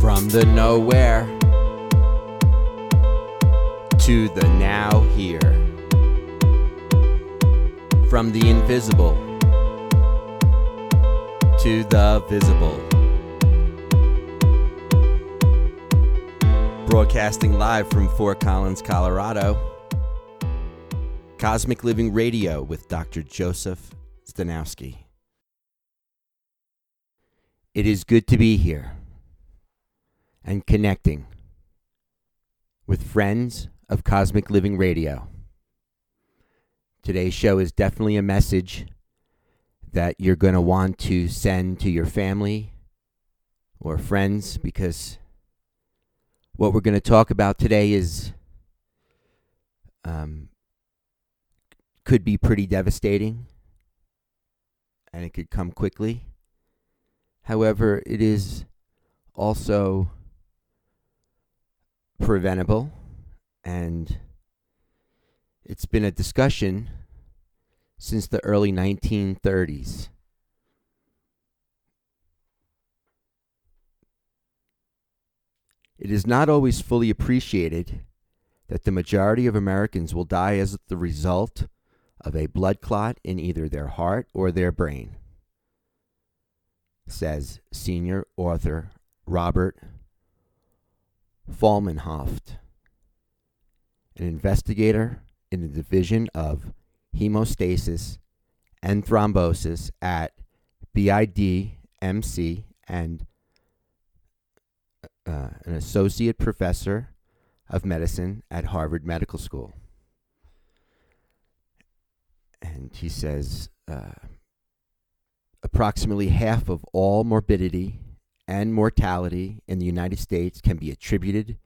From the nowhere to the now here. From the invisible to the visible. Broadcasting live from Fort Collins, Colorado. Cosmic Living Radio with Dr. Joseph Stanowski. It is good to be here and connecting with friends of Cosmic Living Radio. Today's show is definitely a message that you're going to want to send to your family or friends because what we're going to talk about today is um, could be pretty devastating and it could come quickly. However, it is also preventable and it's been a discussion since the early 1930s. It is not always fully appreciated that the majority of Americans will die as the result of a blood clot in either their heart or their brain, says senior author Robert Flaumenhaft, an investigator in the Division of Hemostasis and Thrombosis at BIDMC and uh, an associate professor of medicine at Harvard Medical School. And he says uh, approximately half of all morbidity and mortality in the United States can be attributed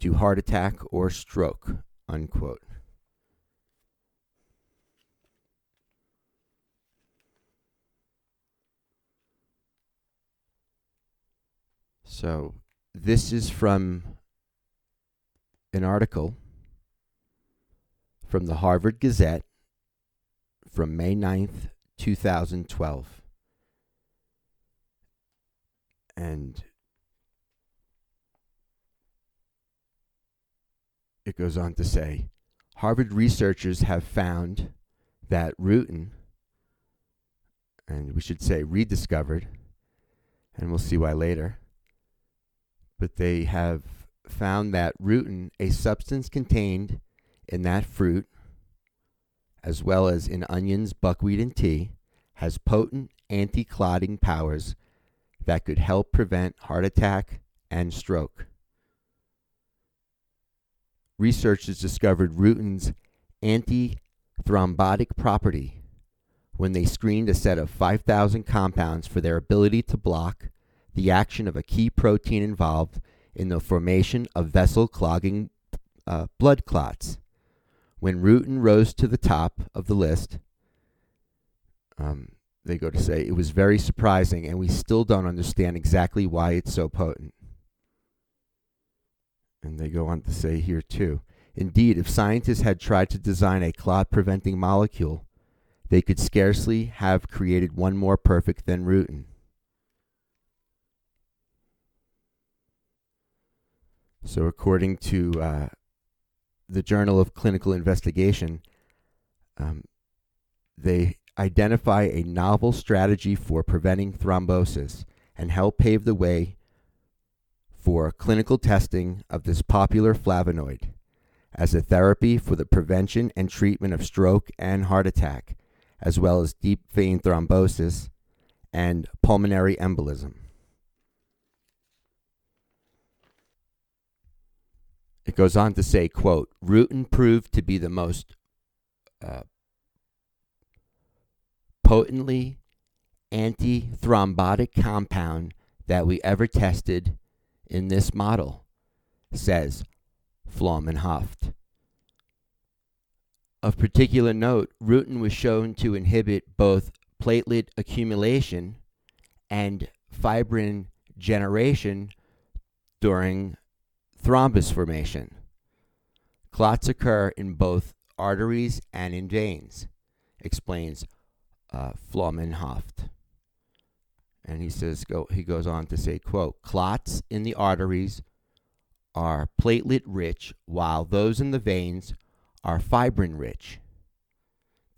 to heart attack or stroke, unquote. So, this is from an article from the Harvard Gazette from May 9th, 2012. And it goes on to say Harvard researchers have found that rutin, and we should say rediscovered, and we'll see why later, but they have found that rutin, a substance contained in that fruit, as well as in onions, buckwheat, and tea, has potent anti clotting powers that could help prevent heart attack and stroke. Researchers discovered rutin's anti thrombotic property when they screened a set of 5,000 compounds for their ability to block the action of a key protein involved in the formation of vessel clogging uh, blood clots. When rutin rose to the top of the list, um, they go to say it was very surprising, and we still don't understand exactly why it's so potent. And they go on to say here too indeed, if scientists had tried to design a clot preventing molecule, they could scarcely have created one more perfect than rutin. So, according to uh, the Journal of Clinical Investigation, um, they identify a novel strategy for preventing thrombosis and help pave the way for clinical testing of this popular flavonoid as a therapy for the prevention and treatment of stroke and heart attack, as well as deep vein thrombosis and pulmonary embolism. It goes on to say, quote, Rutin proved to be the most uh, potently anti-thrombotic compound that we ever tested in this model, says Flaumenhaft. Of particular note, rutin was shown to inhibit both platelet accumulation and fibrin generation during thrombus formation. Clots occur in both arteries and in veins, explains uh, Flaumenhaft. And he says, go, he goes on to say, quote, clots in the arteries are platelet rich, while those in the veins are fibrin rich.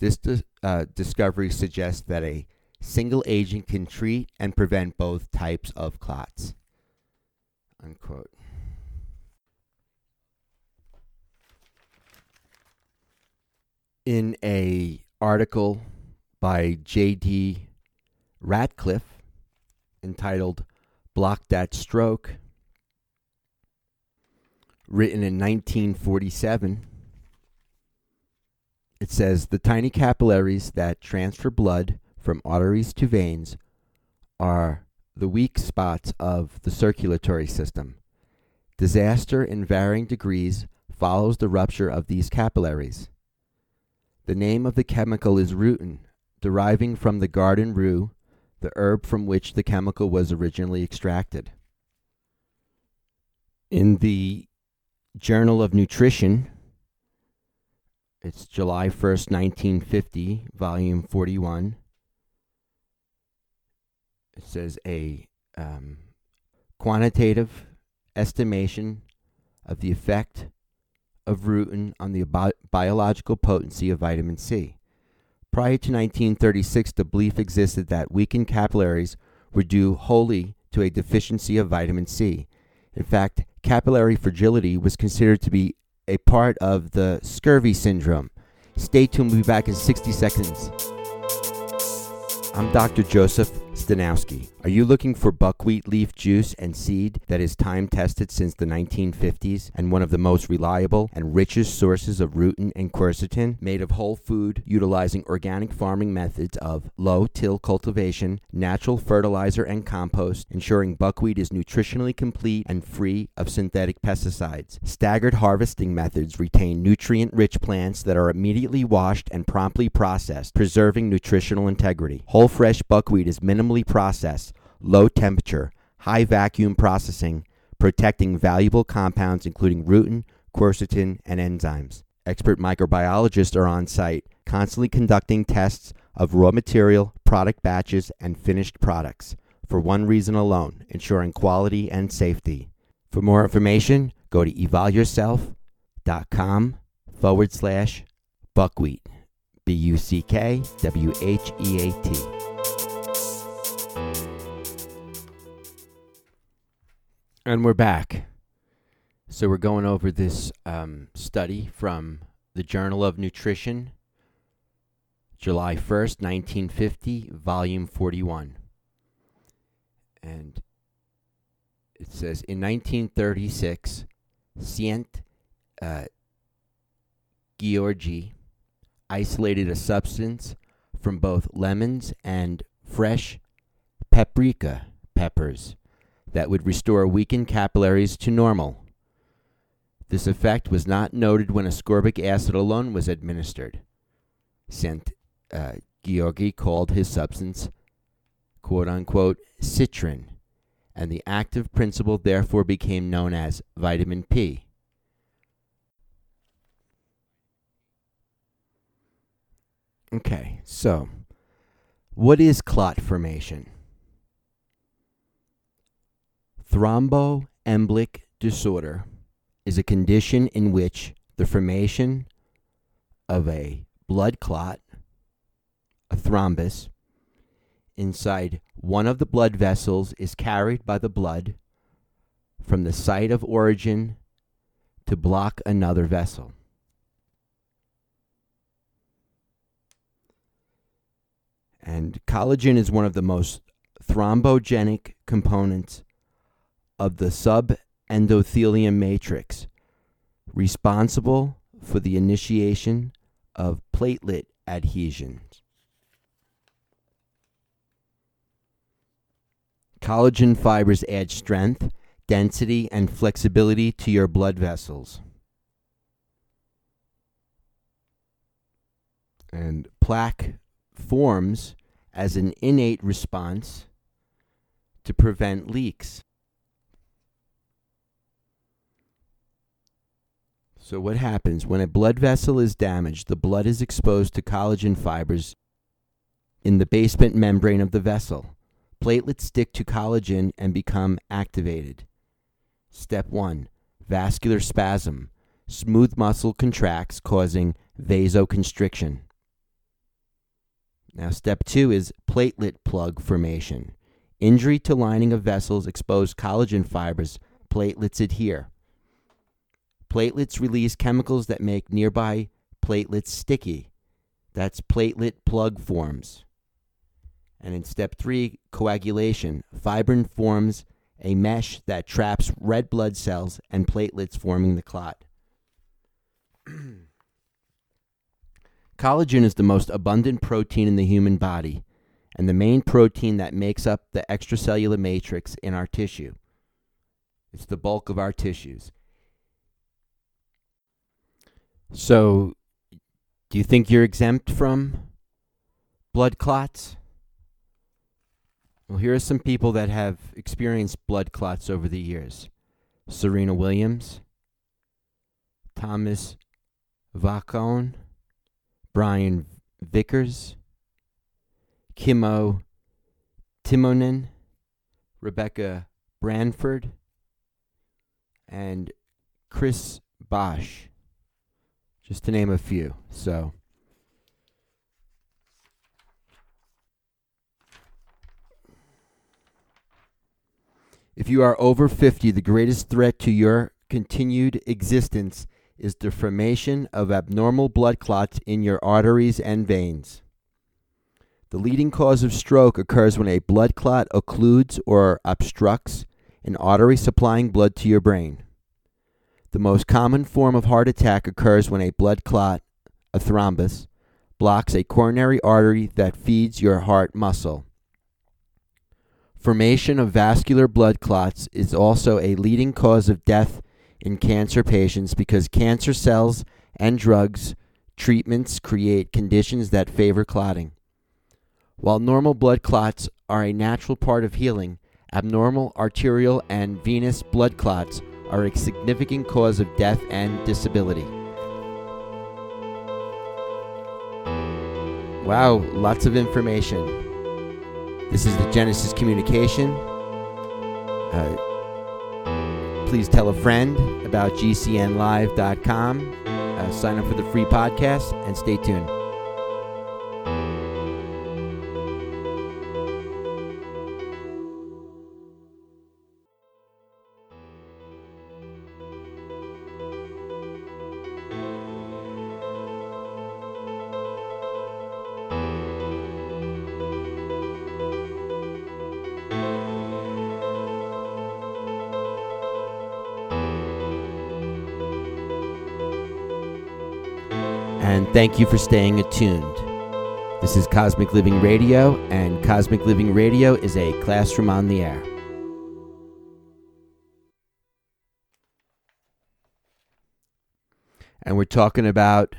This uh, discovery suggests that a single agent can treat and prevent both types of clots. Unquote. In a article by J.D. Ratcliffe entitled Block That Stroke, written in 1947, it says the tiny capillaries that transfer blood from arteries to veins are the weak spots of the circulatory system. Disaster in varying degrees follows the rupture of these capillaries. The name of the chemical is rutin, deriving from the garden rue, the herb from which the chemical was originally extracted. In the Journal of Nutrition, it's July 1st, 1950, volume 41. It says a um, quantitative estimation of the effect of rutin on the bi- biological potency of vitamin C. Prior to 1936, the belief existed that weakened capillaries were due wholly to a deficiency of vitamin C. In fact, capillary fragility was considered to be a part of the scurvy syndrome. Stay tuned, we'll be back in 60 seconds. I'm Dr. Joseph Stanowski. Are you looking for buckwheat leaf juice and seed that is time tested since the 1950s and one of the most reliable and richest sources of rutin and quercetin, made of whole food, utilizing organic farming methods of low till cultivation, natural fertilizer, and compost, ensuring buckwheat is nutritionally complete and free of synthetic pesticides? Staggered harvesting methods retain nutrient rich plants that are immediately washed and promptly processed, preserving nutritional integrity. Whole fresh buckwheat is minimally processed, low temperature, high vacuum processing, protecting valuable compounds including rutin, quercetin, and enzymes. Expert microbiologists are on site, constantly conducting tests of raw material, product batches, and finished products for one reason alone ensuring quality and safety. For more information, go to evolveyourself.com forward slash buckwheat. B U C K W H E A T. And we're back. So we're going over this um, study from the Journal of Nutrition, July 1st, 1950, volume 41. And it says in 1936, Szent uh, isolated a substance from both lemons and fresh paprika peppers that would restore weakened capillaries to normal. This effect was not noted when ascorbic acid alone was administered. St. Uh, Györgyi called his substance, quote unquote, citrin, and the active principle therefore became known as vitamin P. Okay, so what is clot formation? Thromboembolic disorder is a condition in which the formation of a blood clot, a thrombus, inside one of the blood vessels is carried by the blood from the site of origin to block another vessel. And collagen is one of the most thrombogenic components of the subendothelium matrix, responsible for the initiation of platelet adhesions. Collagen fibers add strength, density, and flexibility to your blood vessels. And plaque forms as an innate response to prevent leaks. So, what happens when a blood vessel is damaged? The blood is exposed to collagen fibers in the basement membrane of the vessel. Platelets stick to collagen and become activated. Step 1 Vascular spasm. Smooth muscle contracts, causing vasoconstriction. Now, step 2 is platelet plug formation. Injury to lining of vessels expose collagen fibers. Platelets adhere. Platelets release chemicals that make nearby platelets sticky. That's platelet plug forms. And in step three, coagulation, fibrin forms a mesh that traps red blood cells and platelets forming the clot. Collagen is the most abundant protein in the human body and the main protein that makes up the extracellular matrix in our tissue. It's the bulk of our tissues. So, do you think you're exempt from blood clots? Well, here are some people that have experienced blood clots over the years Serena Williams, Thomas Vachon, Brian Vickers, Kimmo Timonen, Rebecca Branford, and Chris Bosh, just to name a few. So, If you are over 50, the greatest threat to your continued existence is the formation of abnormal blood clots in your arteries and veins. The leading cause of stroke occurs when a blood clot occludes or obstructs an artery supplying blood to your brain. The most common form of heart attack occurs when a blood clot, a thrombus, blocks a coronary artery that feeds your heart muscle. Formation of vascular blood clots is also a leading cause of death in cancer patients because cancer cells and drugs treatments create conditions that favor clotting. While normal blood clots are a natural part of healing, abnormal arterial and venous blood clots are a significant cause of death and disability. Wow, lots of information. This is the Genesis Communication. Uh, please tell a friend about GCNlive.com. Uh, sign up for the free podcast and stay tuned. Thank you for staying attuned. This is Cosmic Living Radio, and Cosmic Living Radio is a classroom on the air. And we're talking about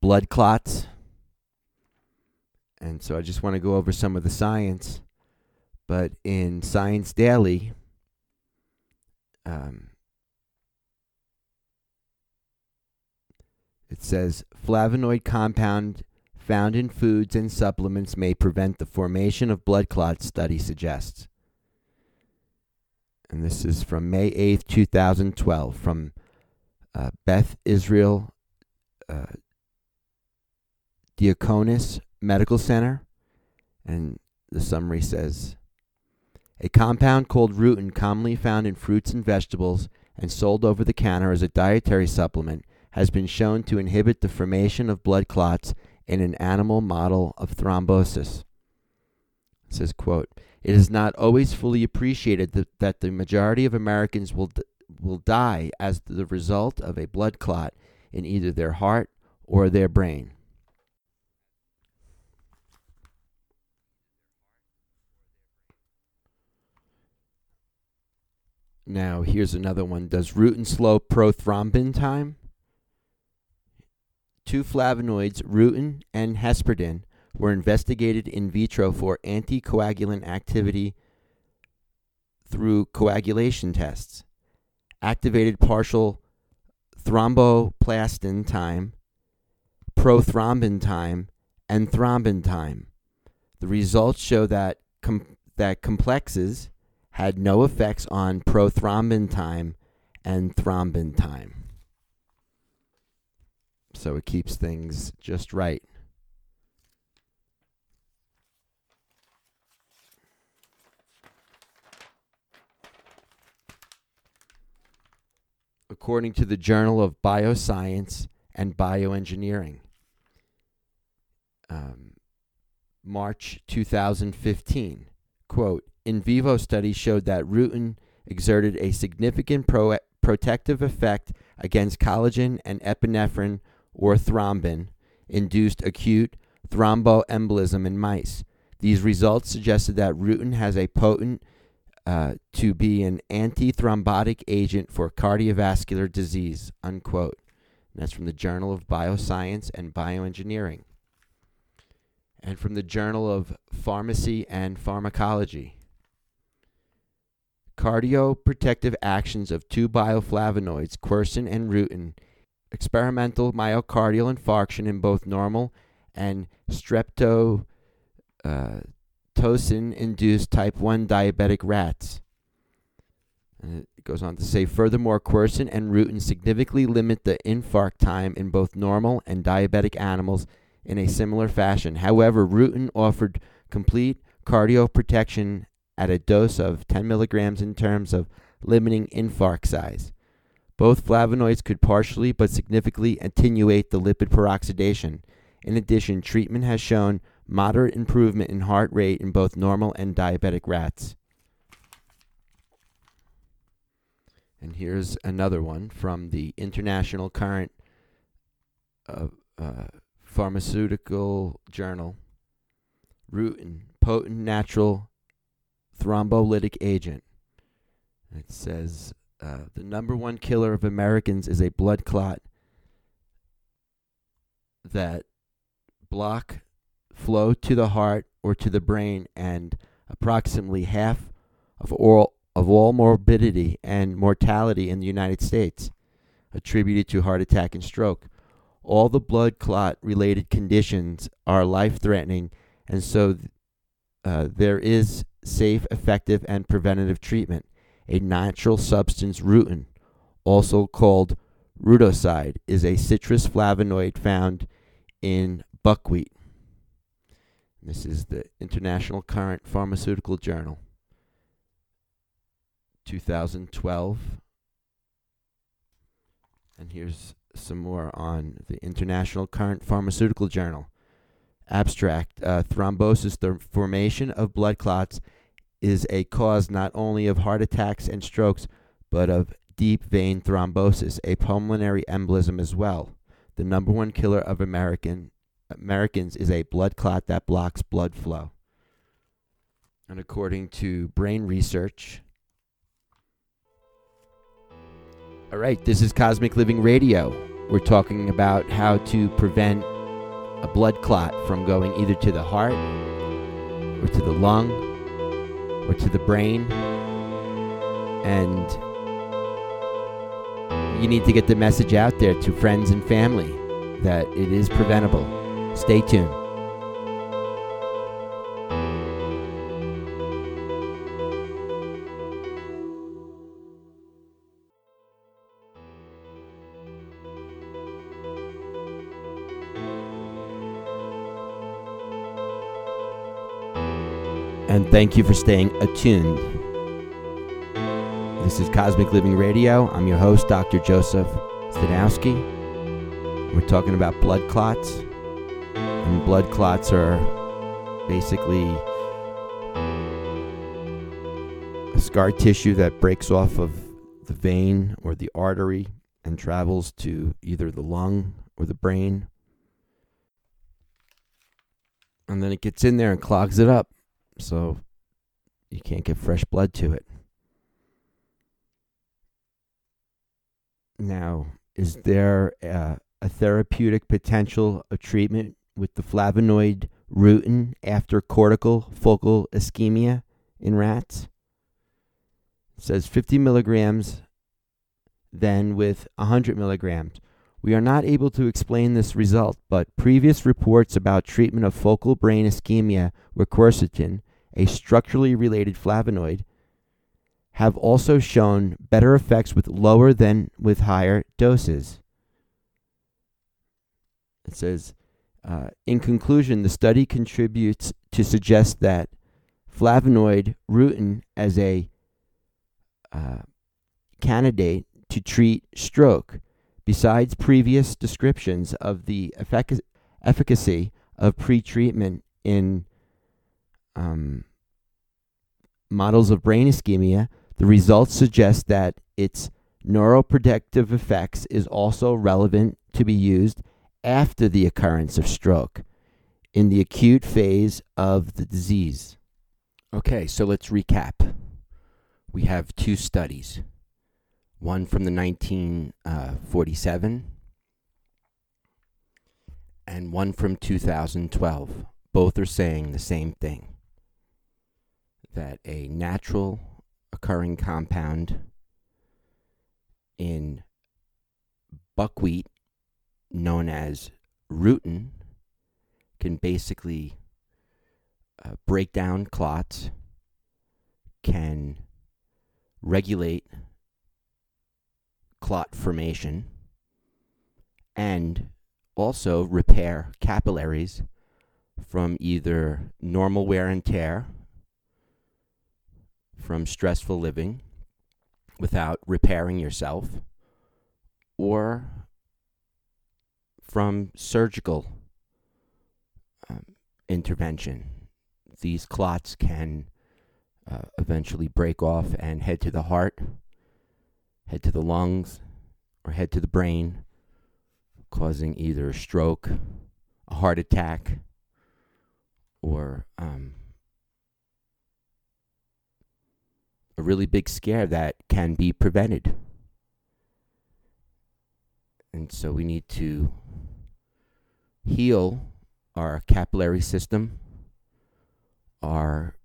blood clots. And so I just want to go over some of the science. But in Science Daily, um, It says flavonoid compound found in foods and supplements may prevent the formation of blood clots, study suggests. And this is from May 8th, 2012, from uh, Beth Israel uh, Deaconess Medical Center. And the summary says A compound called rutin, commonly found in fruits and vegetables and sold over the counter as a dietary supplement, has been shown to inhibit the formation of blood clots in an animal model of thrombosis. It says, quote, It is not always fully appreciated that, that the majority of Americans will, will die as the result of a blood clot in either their heart or their brain. Now, here's another one. Does rutin slow prothrombin time? Two flavonoids, rutin and hesperidin, were investigated in vitro for anticoagulant activity through coagulation tests. Activated partial thromboplastin time, prothrombin time, and thrombin time. The results show that com- that complexes had no effects on prothrombin time and thrombin time. So it keeps things just right. According to the Journal of Bioscience and Bioengineering, um, March 2015, quote, in vivo studies showed that rutin exerted a significant pro- protective effect against collagen and epinephrine or thrombin induced acute thromboembolism in mice. These results suggested that rutin has a potent uh, to be an antithrombotic agent for cardiovascular disease. Unquote. And that's from the Journal of Bioscience and Bioengineering. And from the Journal of Pharmacy and Pharmacology. Cardioprotective actions of two bioflavonoids, quercetin and rutin, experimental myocardial infarction in both normal and streptozotocin induced type 1 diabetic rats. And it goes on to say, furthermore, quercetin and rutin significantly limit the infarct time in both normal and diabetic animals in a similar fashion. However, rutin offered complete cardioprotection at a dose of 10 milligrams in terms of limiting infarct size. Both flavonoids could partially but significantly attenuate the lipid peroxidation. In addition, treatment has shown moderate improvement in heart rate in both normal and diabetic rats. And here's another one from the International Current uh, uh, Pharmaceutical Journal. Rutin, potent natural thrombolytic agent. It says uh, the number one killer of Americans is a blood clot that block flow to the heart or to the brain, and approximately half of all of all morbidity and mortality in the United States attributed to heart attack and stroke. All the blood clot related conditions are life threatening, and so uh, there is safe, effective, and preventative treatment. A natural substance, rutin, also called rutoside, is a citrus flavonoid found in buckwheat. This is the International Current Pharmaceutical Journal, 2012. And here's some more on the International Current Pharmaceutical Journal. Abstract uh, Thrombosis, the formation of blood clots, is a cause not only of heart attacks and strokes, but of deep vein thrombosis, a pulmonary embolism as well. The number one killer of American Americans is a blood clot that blocks blood flow. And according to brain research, all right, this is Cosmic Living Radio. We're talking about how to prevent a blood clot from going either to the heart or to the lung or to the brain. And you need to get the message out there to friends and family that it is preventable. Stay tuned. Thank you for staying attuned. This is Cosmic Living Radio. I'm your host, Dr. Joseph Stanowski. We're talking about blood clots. And blood clots are basically a scar tissue that breaks off of the vein or the artery and travels to either the lung or the brain. And then it gets in there and clogs it up so you can't get fresh blood to it. Now, is there a, a therapeutic potential of treatment with the flavonoid rutin after cortical focal ischemia in rats? It says 50 milligrams then with 100 milligrams. We are not able to explain this result, but previous reports about treatment of focal brain ischemia with quercetin, a structurally related flavonoid, have also shown better effects with lower than with higher doses. It says, uh, in conclusion, the study contributes to suggest that flavonoid rutin as a uh, candidate to treat stroke, besides previous descriptions of the effic- efficacy of pretreatment in um, models of brain ischemia, the results suggest that its neuroprotective effects is also relevant to be used after the occurrence of stroke in the acute phase of the disease. Okay, so let's recap. We have two studies one from the 1947 uh, and one from 2012. Both are saying the same thing that a natural occurring compound in buckwheat known as rutin can basically uh, break down clots, can regulate clot formation, and also repair capillaries from either normal wear and tear, from stressful living without repairing yourself, or from surgical um, intervention. These clots can uh, eventually break off and head to the heart, head to the lungs, or head to the brain, causing either a stroke, a heart attack, or um, a really big scare that can be prevented. And so we need to heal our capillary system, our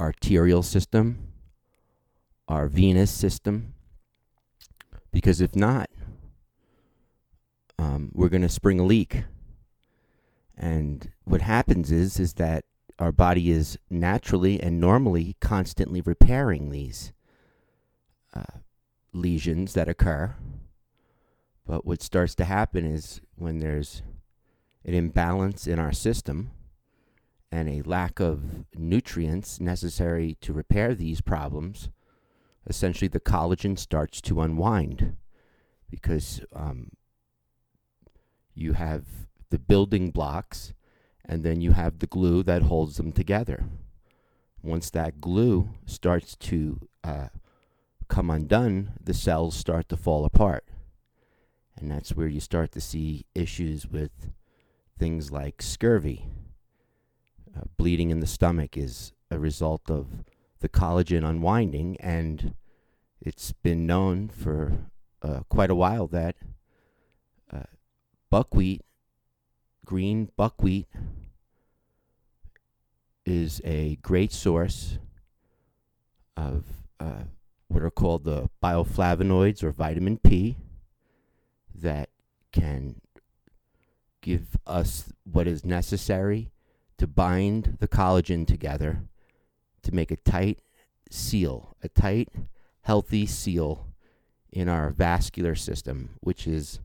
arterial system, our venous system, because if not, um, we're going to spring a leak. And what happens is is that our body is naturally and normally constantly repairing these uh, lesions that occur. But what starts to happen is when there's an imbalance in our system and a lack of nutrients necessary to repair these problems, essentially the collagen starts to unwind because um, you have the building blocks and then you have the glue that holds them together. Once that glue starts to uh, come undone, the cells start to fall apart. And that's where you start to see issues with things like scurvy. Uh, bleeding in the stomach is a result of the collagen unwinding, and it's been known for uh, quite a while that uh, buckwheat, green buckwheat, is a great source of uh, what are called the bioflavonoids or vitamin P that can give us what is necessary to bind the collagen together to make a tight seal, a tight, healthy seal in our vascular system, which is,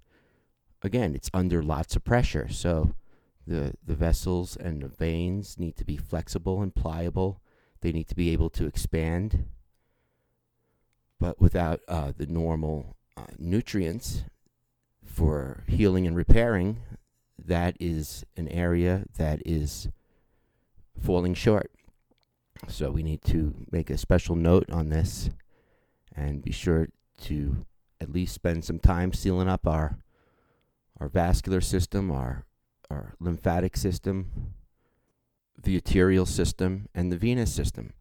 again, it's under lots of pressure. So the, the vessels and the veins need to be flexible and pliable. They need to be able to expand. But without uh, the normal uh, nutrients for healing and repairing, that is an area that is falling short. So we need to make a special note on this and be sure to at least spend some time sealing up our our vascular system, our our lymphatic system, the arterial system, and the venous system.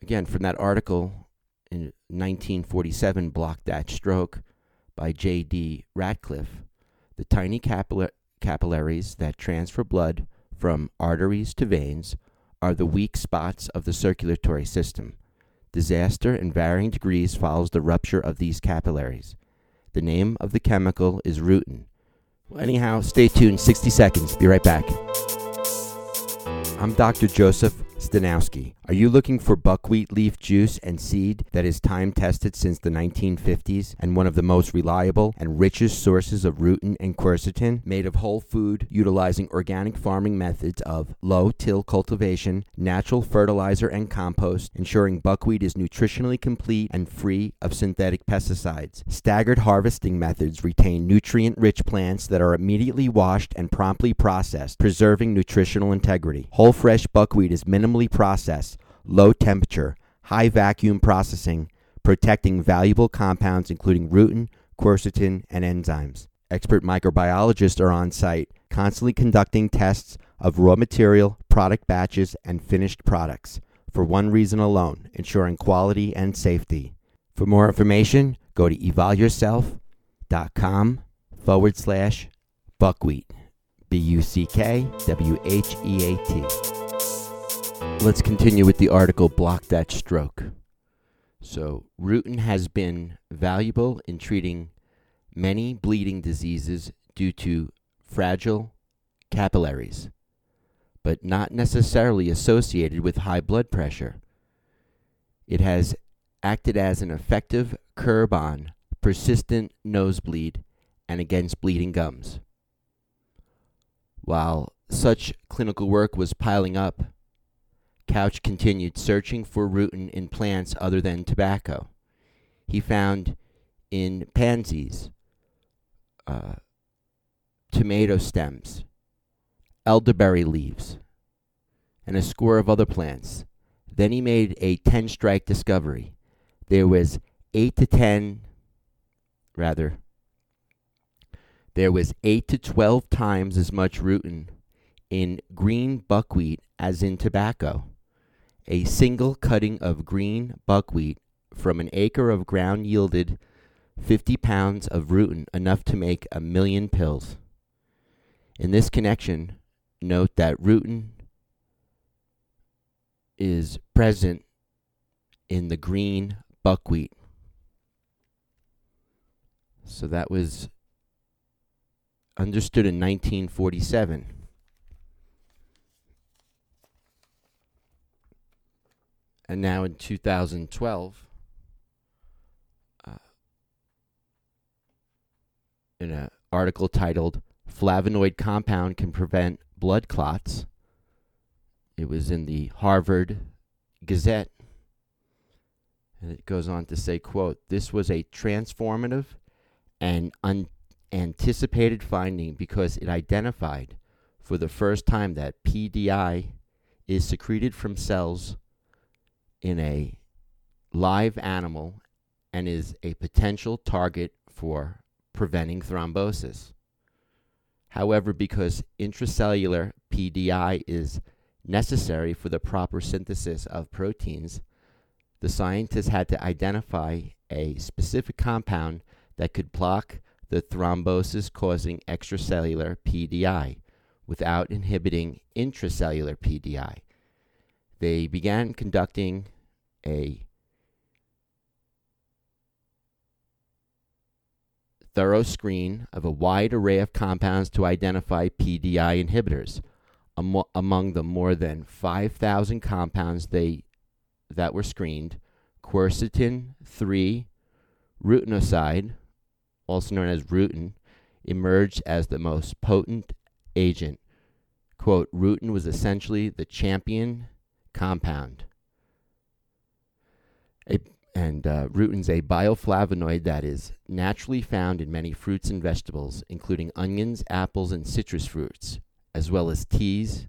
Again, from that article in 1947, Block That Stroke by J.D. Ratcliffe, the tiny capilla- capillaries that transfer blood from arteries to veins are the weak spots of the circulatory system. Disaster in varying degrees follows the rupture of these capillaries. The name of the chemical is rutin. Well, anyhow, stay tuned. 60 seconds. Be right back. I'm Dr. Joseph Stanowski. Are you looking for buckwheat leaf juice and seed that is time tested since the 1950s and one of the most reliable and richest sources of rutin and quercetin, made of whole food, utilizing organic farming methods of low till cultivation, natural fertilizer, and compost, ensuring buckwheat is nutritionally complete and free of synthetic pesticides? Staggered harvesting methods retain nutrient rich plants that are immediately washed and promptly processed, preserving nutritional integrity. Whole fresh buckwheat is minimally processed low temperature, high vacuum processing, protecting valuable compounds including rutin, quercetin, and enzymes. Expert microbiologists are on site, constantly conducting tests of raw material, product batches, and finished products for one reason alone ensuring quality and safety. For more information, go to evolveyourself.com forward slash buckwheat. B U C K W H E A T. Let's continue with the article Block That Stroke. So, rutin has been valuable in treating many bleeding diseases due to fragile capillaries, but not necessarily associated with high blood pressure. It has acted as an effective curb on persistent nosebleed and against bleeding gums. While such clinical work was piling up, Couch continued searching for rutin in plants other than tobacco. He found in pansies, uh, tomato stems, elderberry leaves, and a score of other plants. Then he made a 10 strike discovery. There was 8 to 10, rather, there was 8 to 12 times as much rutin in green buckwheat as in tobacco. A single cutting of green buckwheat from an acre of ground yielded 50 pounds of rutin, enough to make a million pills. In this connection, note that rutin is present in the green buckwheat. So that was understood in 1947. And now in 2012, uh, in an article titled "Flavonoid Compound Can Prevent Blood Clots," it was in the Harvard Gazette, and it goes on to say, "quote This was a transformative and unanticipated finding because it identified." For the first time, that PDI is secreted from cells in a live animal and is a potential target for preventing thrombosis. However, because intracellular PDI is necessary for the proper synthesis of proteins, the scientists had to identify a specific compound that could block the thrombosis causing extracellular PDI without inhibiting intracellular PDI. They began conducting a thorough screen of a wide array of compounds to identify PDI inhibitors. Amo- among the more than 5,000 compounds they that were screened, quercetin 3 rutinoside, also known as rutin, emerged as the most potent agent. Quote, rutin was essentially the champion compound. A, and uh, rutin's a bioflavonoid that is naturally found in many fruits and vegetables, including onions, apples, and citrus fruits, as well as teas.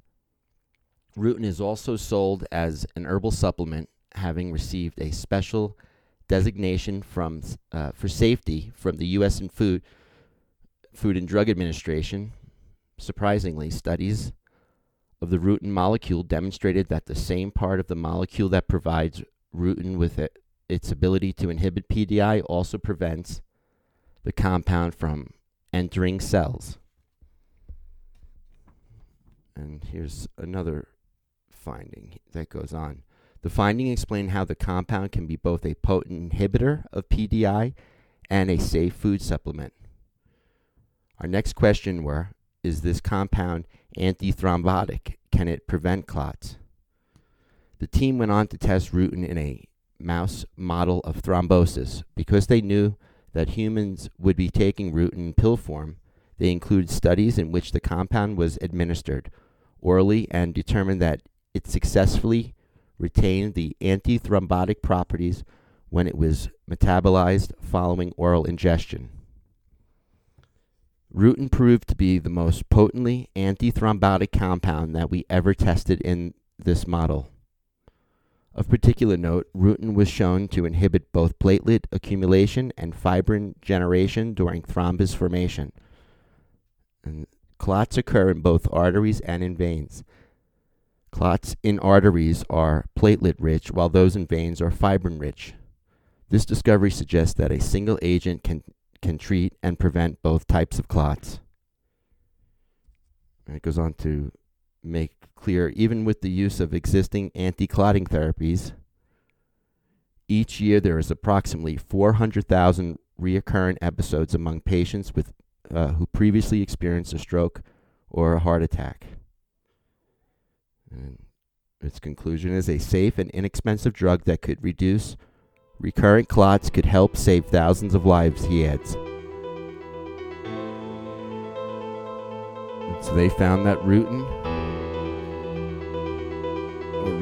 Rutin is also sold as an herbal supplement, having received a special designation from uh, for safety from the U.S. and Food Food and Drug Administration. Surprisingly, studies of the rutin molecule demonstrated that the same part of the molecule that provides rutin with it, its ability to inhibit PDI also prevents the compound from entering cells. And here's another finding that goes on. The finding explained how the compound can be both a potent inhibitor of PDI and a safe food supplement. Our next question were is this compound antithrombotic? Can it prevent clots? The team went on to test rutin in a mouse model of thrombosis. Because they knew that humans would be taking rutin in pill form, they included studies in which the compound was administered orally and determined that it successfully retained the antithrombotic properties when it was metabolized following oral ingestion. Rutin proved to be the most potently antithrombotic compound that we ever tested in this model. Of particular note, rutin was shown to inhibit both platelet accumulation and fibrin generation during thrombus formation. And clots occur in both arteries and in veins. Clots in arteries are platelet rich, while those in veins are fibrin rich. This discovery suggests that a single agent can can treat and prevent both types of clots. And it goes on to make clear even with the use of existing anti clotting therapies, each year there is approximately 400,000 recurrent episodes among patients with, uh, who previously experienced a stroke or a heart attack. And its conclusion is a safe and inexpensive drug that could reduce Recurrent clots could help save thousands of lives, he adds. And so they found that rutin,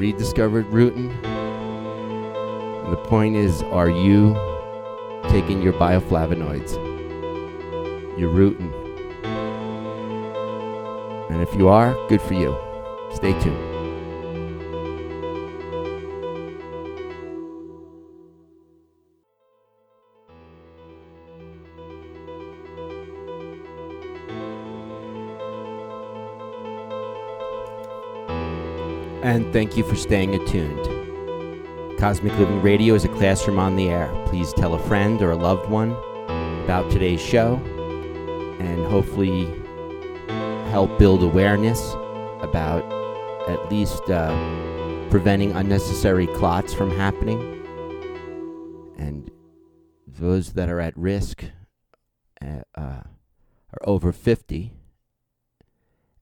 rediscovered rutin. And the point is are you taking your bioflavonoids, your rutin? And if you are, good for you. Stay tuned. And thank you for staying attuned. Cosmic Living Radio is a classroom on the air. Please tell a friend or a loved one about today's show and hopefully help build awareness about at least uh, preventing unnecessary clots from happening. And those that are at risk uh, uh, are over 50.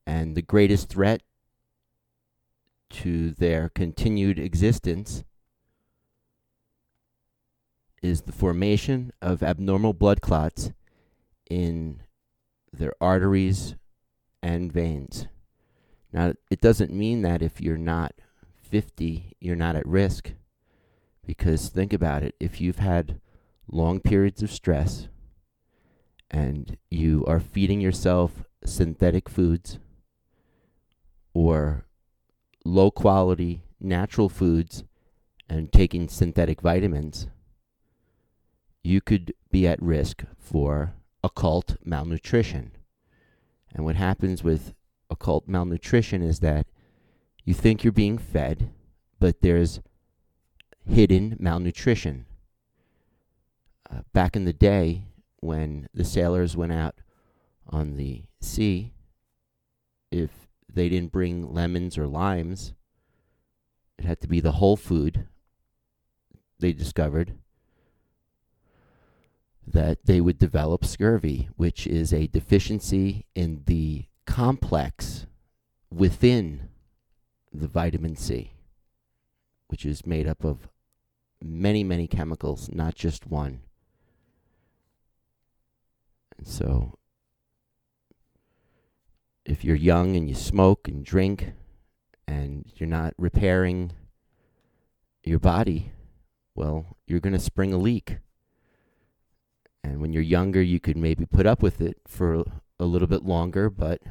And the greatest threat to their continued existence is the formation of abnormal blood clots in their arteries and veins. Now, it doesn't mean that if you're not 50, you're not at risk. Because think about it if you've had long periods of stress and you are feeding yourself synthetic foods or low quality natural foods and taking synthetic vitamins, you could be at risk for occult malnutrition. And what happens with occult malnutrition is that you think you're being fed, but there's hidden malnutrition. Uh, back in the day, when the sailors went out on the sea, if they didn't bring lemons or limes. It had to be the whole food. They discovered that they would develop scurvy, which is a deficiency in the complex within the vitamin C, which is made up of many, many chemicals, not just one. And so if you're young and you smoke and drink and you're not repairing your body, well, you're going to spring a leak. And when you're younger, you could maybe put up with it for a little bit longer, but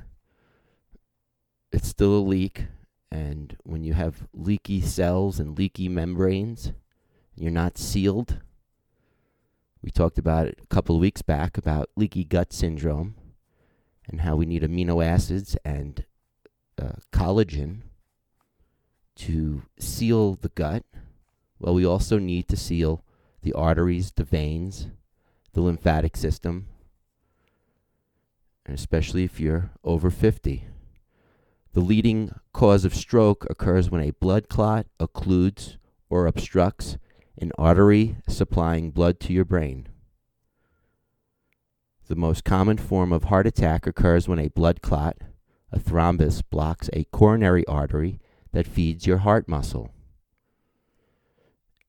it's still a leak. And when you have leaky cells and leaky membranes, you're not sealed. We talked about it a couple of weeks back about leaky gut syndrome and how we need amino acids and uh, collagen to seal the gut. Well, we also need to seal the arteries, the veins, the lymphatic system, and especially if you're over 50. The leading cause of stroke occurs when a blood clot occludes or obstructs an artery supplying blood to your brain. The most common form of heart attack occurs when a blood clot, a thrombus, blocks a coronary artery that feeds your heart muscle.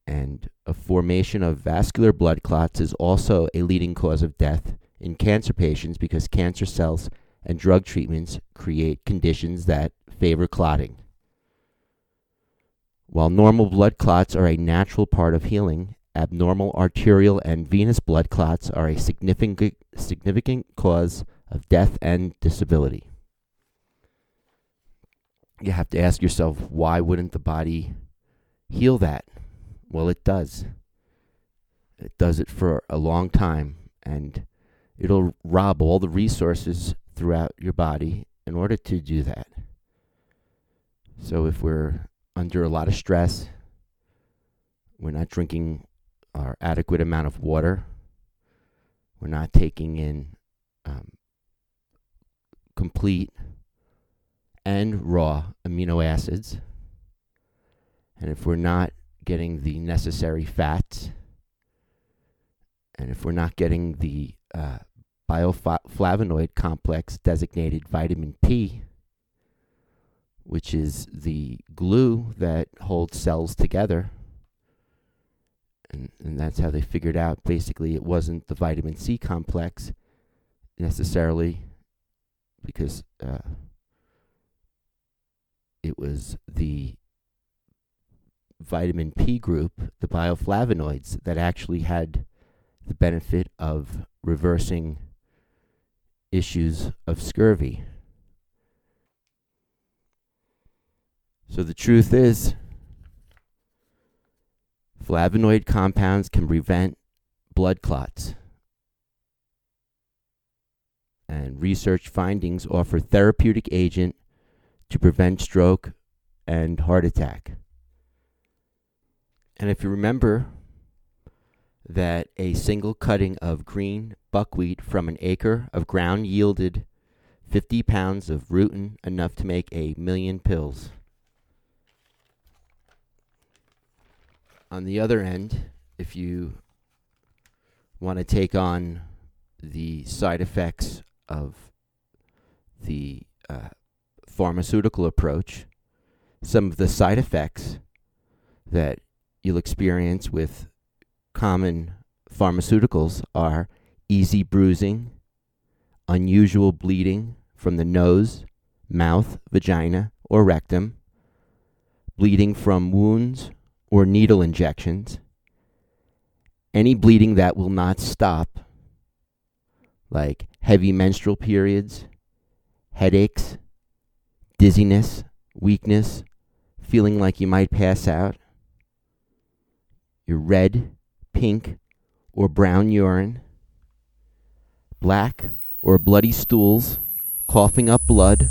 And a formation of vascular blood clots is also a leading cause of death in cancer patients because cancer cells and drug treatments create conditions that favor clotting. While normal blood clots are a natural part of healing, abnormal arterial and venous blood clots are a significant, significant cause of death and disability. You have to ask yourself, why wouldn't the body heal that? Well, it does. It does it for a long time, and it'll rob all the resources throughout your body in order to do that. So if we're under a lot of stress, we're not drinking our adequate amount of water, we're not taking in um, complete and raw amino acids, and if we're not getting the necessary fats, and if we're not getting the uh, bioflavonoid complex designated vitamin P, which is the glue that holds cells together. And, and that's how they figured out basically it wasn't the vitamin C complex necessarily because uh, it was the vitamin P group, the bioflavonoids, that actually had the benefit of reversing issues of scurvy. So the truth is, flavonoid compounds can prevent blood clots. And research findings offer therapeutic agent to prevent stroke and heart attack. And if you remember that a single cutting of green buckwheat from an acre of ground yielded 50 pounds of rutin, enough to make a million pills. On the other end, if you want to take on the side effects of the uh, pharmaceutical approach, some of the side effects that you'll experience with common pharmaceuticals are easy bruising, unusual bleeding from the nose, mouth, vagina, or rectum, bleeding from wounds or needle injections, any bleeding that will not stop, like heavy menstrual periods, headaches, dizziness, weakness, feeling like you might pass out, your red, pink, or brown urine, black or bloody stools, coughing up blood,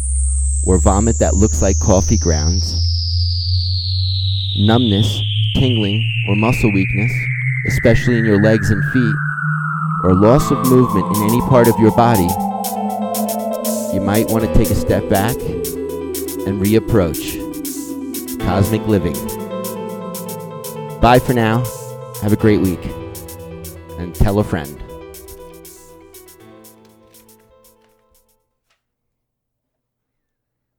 or vomit that looks like coffee grounds, numbness, tingling, or muscle weakness, especially in your legs and feet, or loss of movement in any part of your body, you might want to take a step back and reapproach cosmic living. Bye for now. Have a great week. And tell a friend.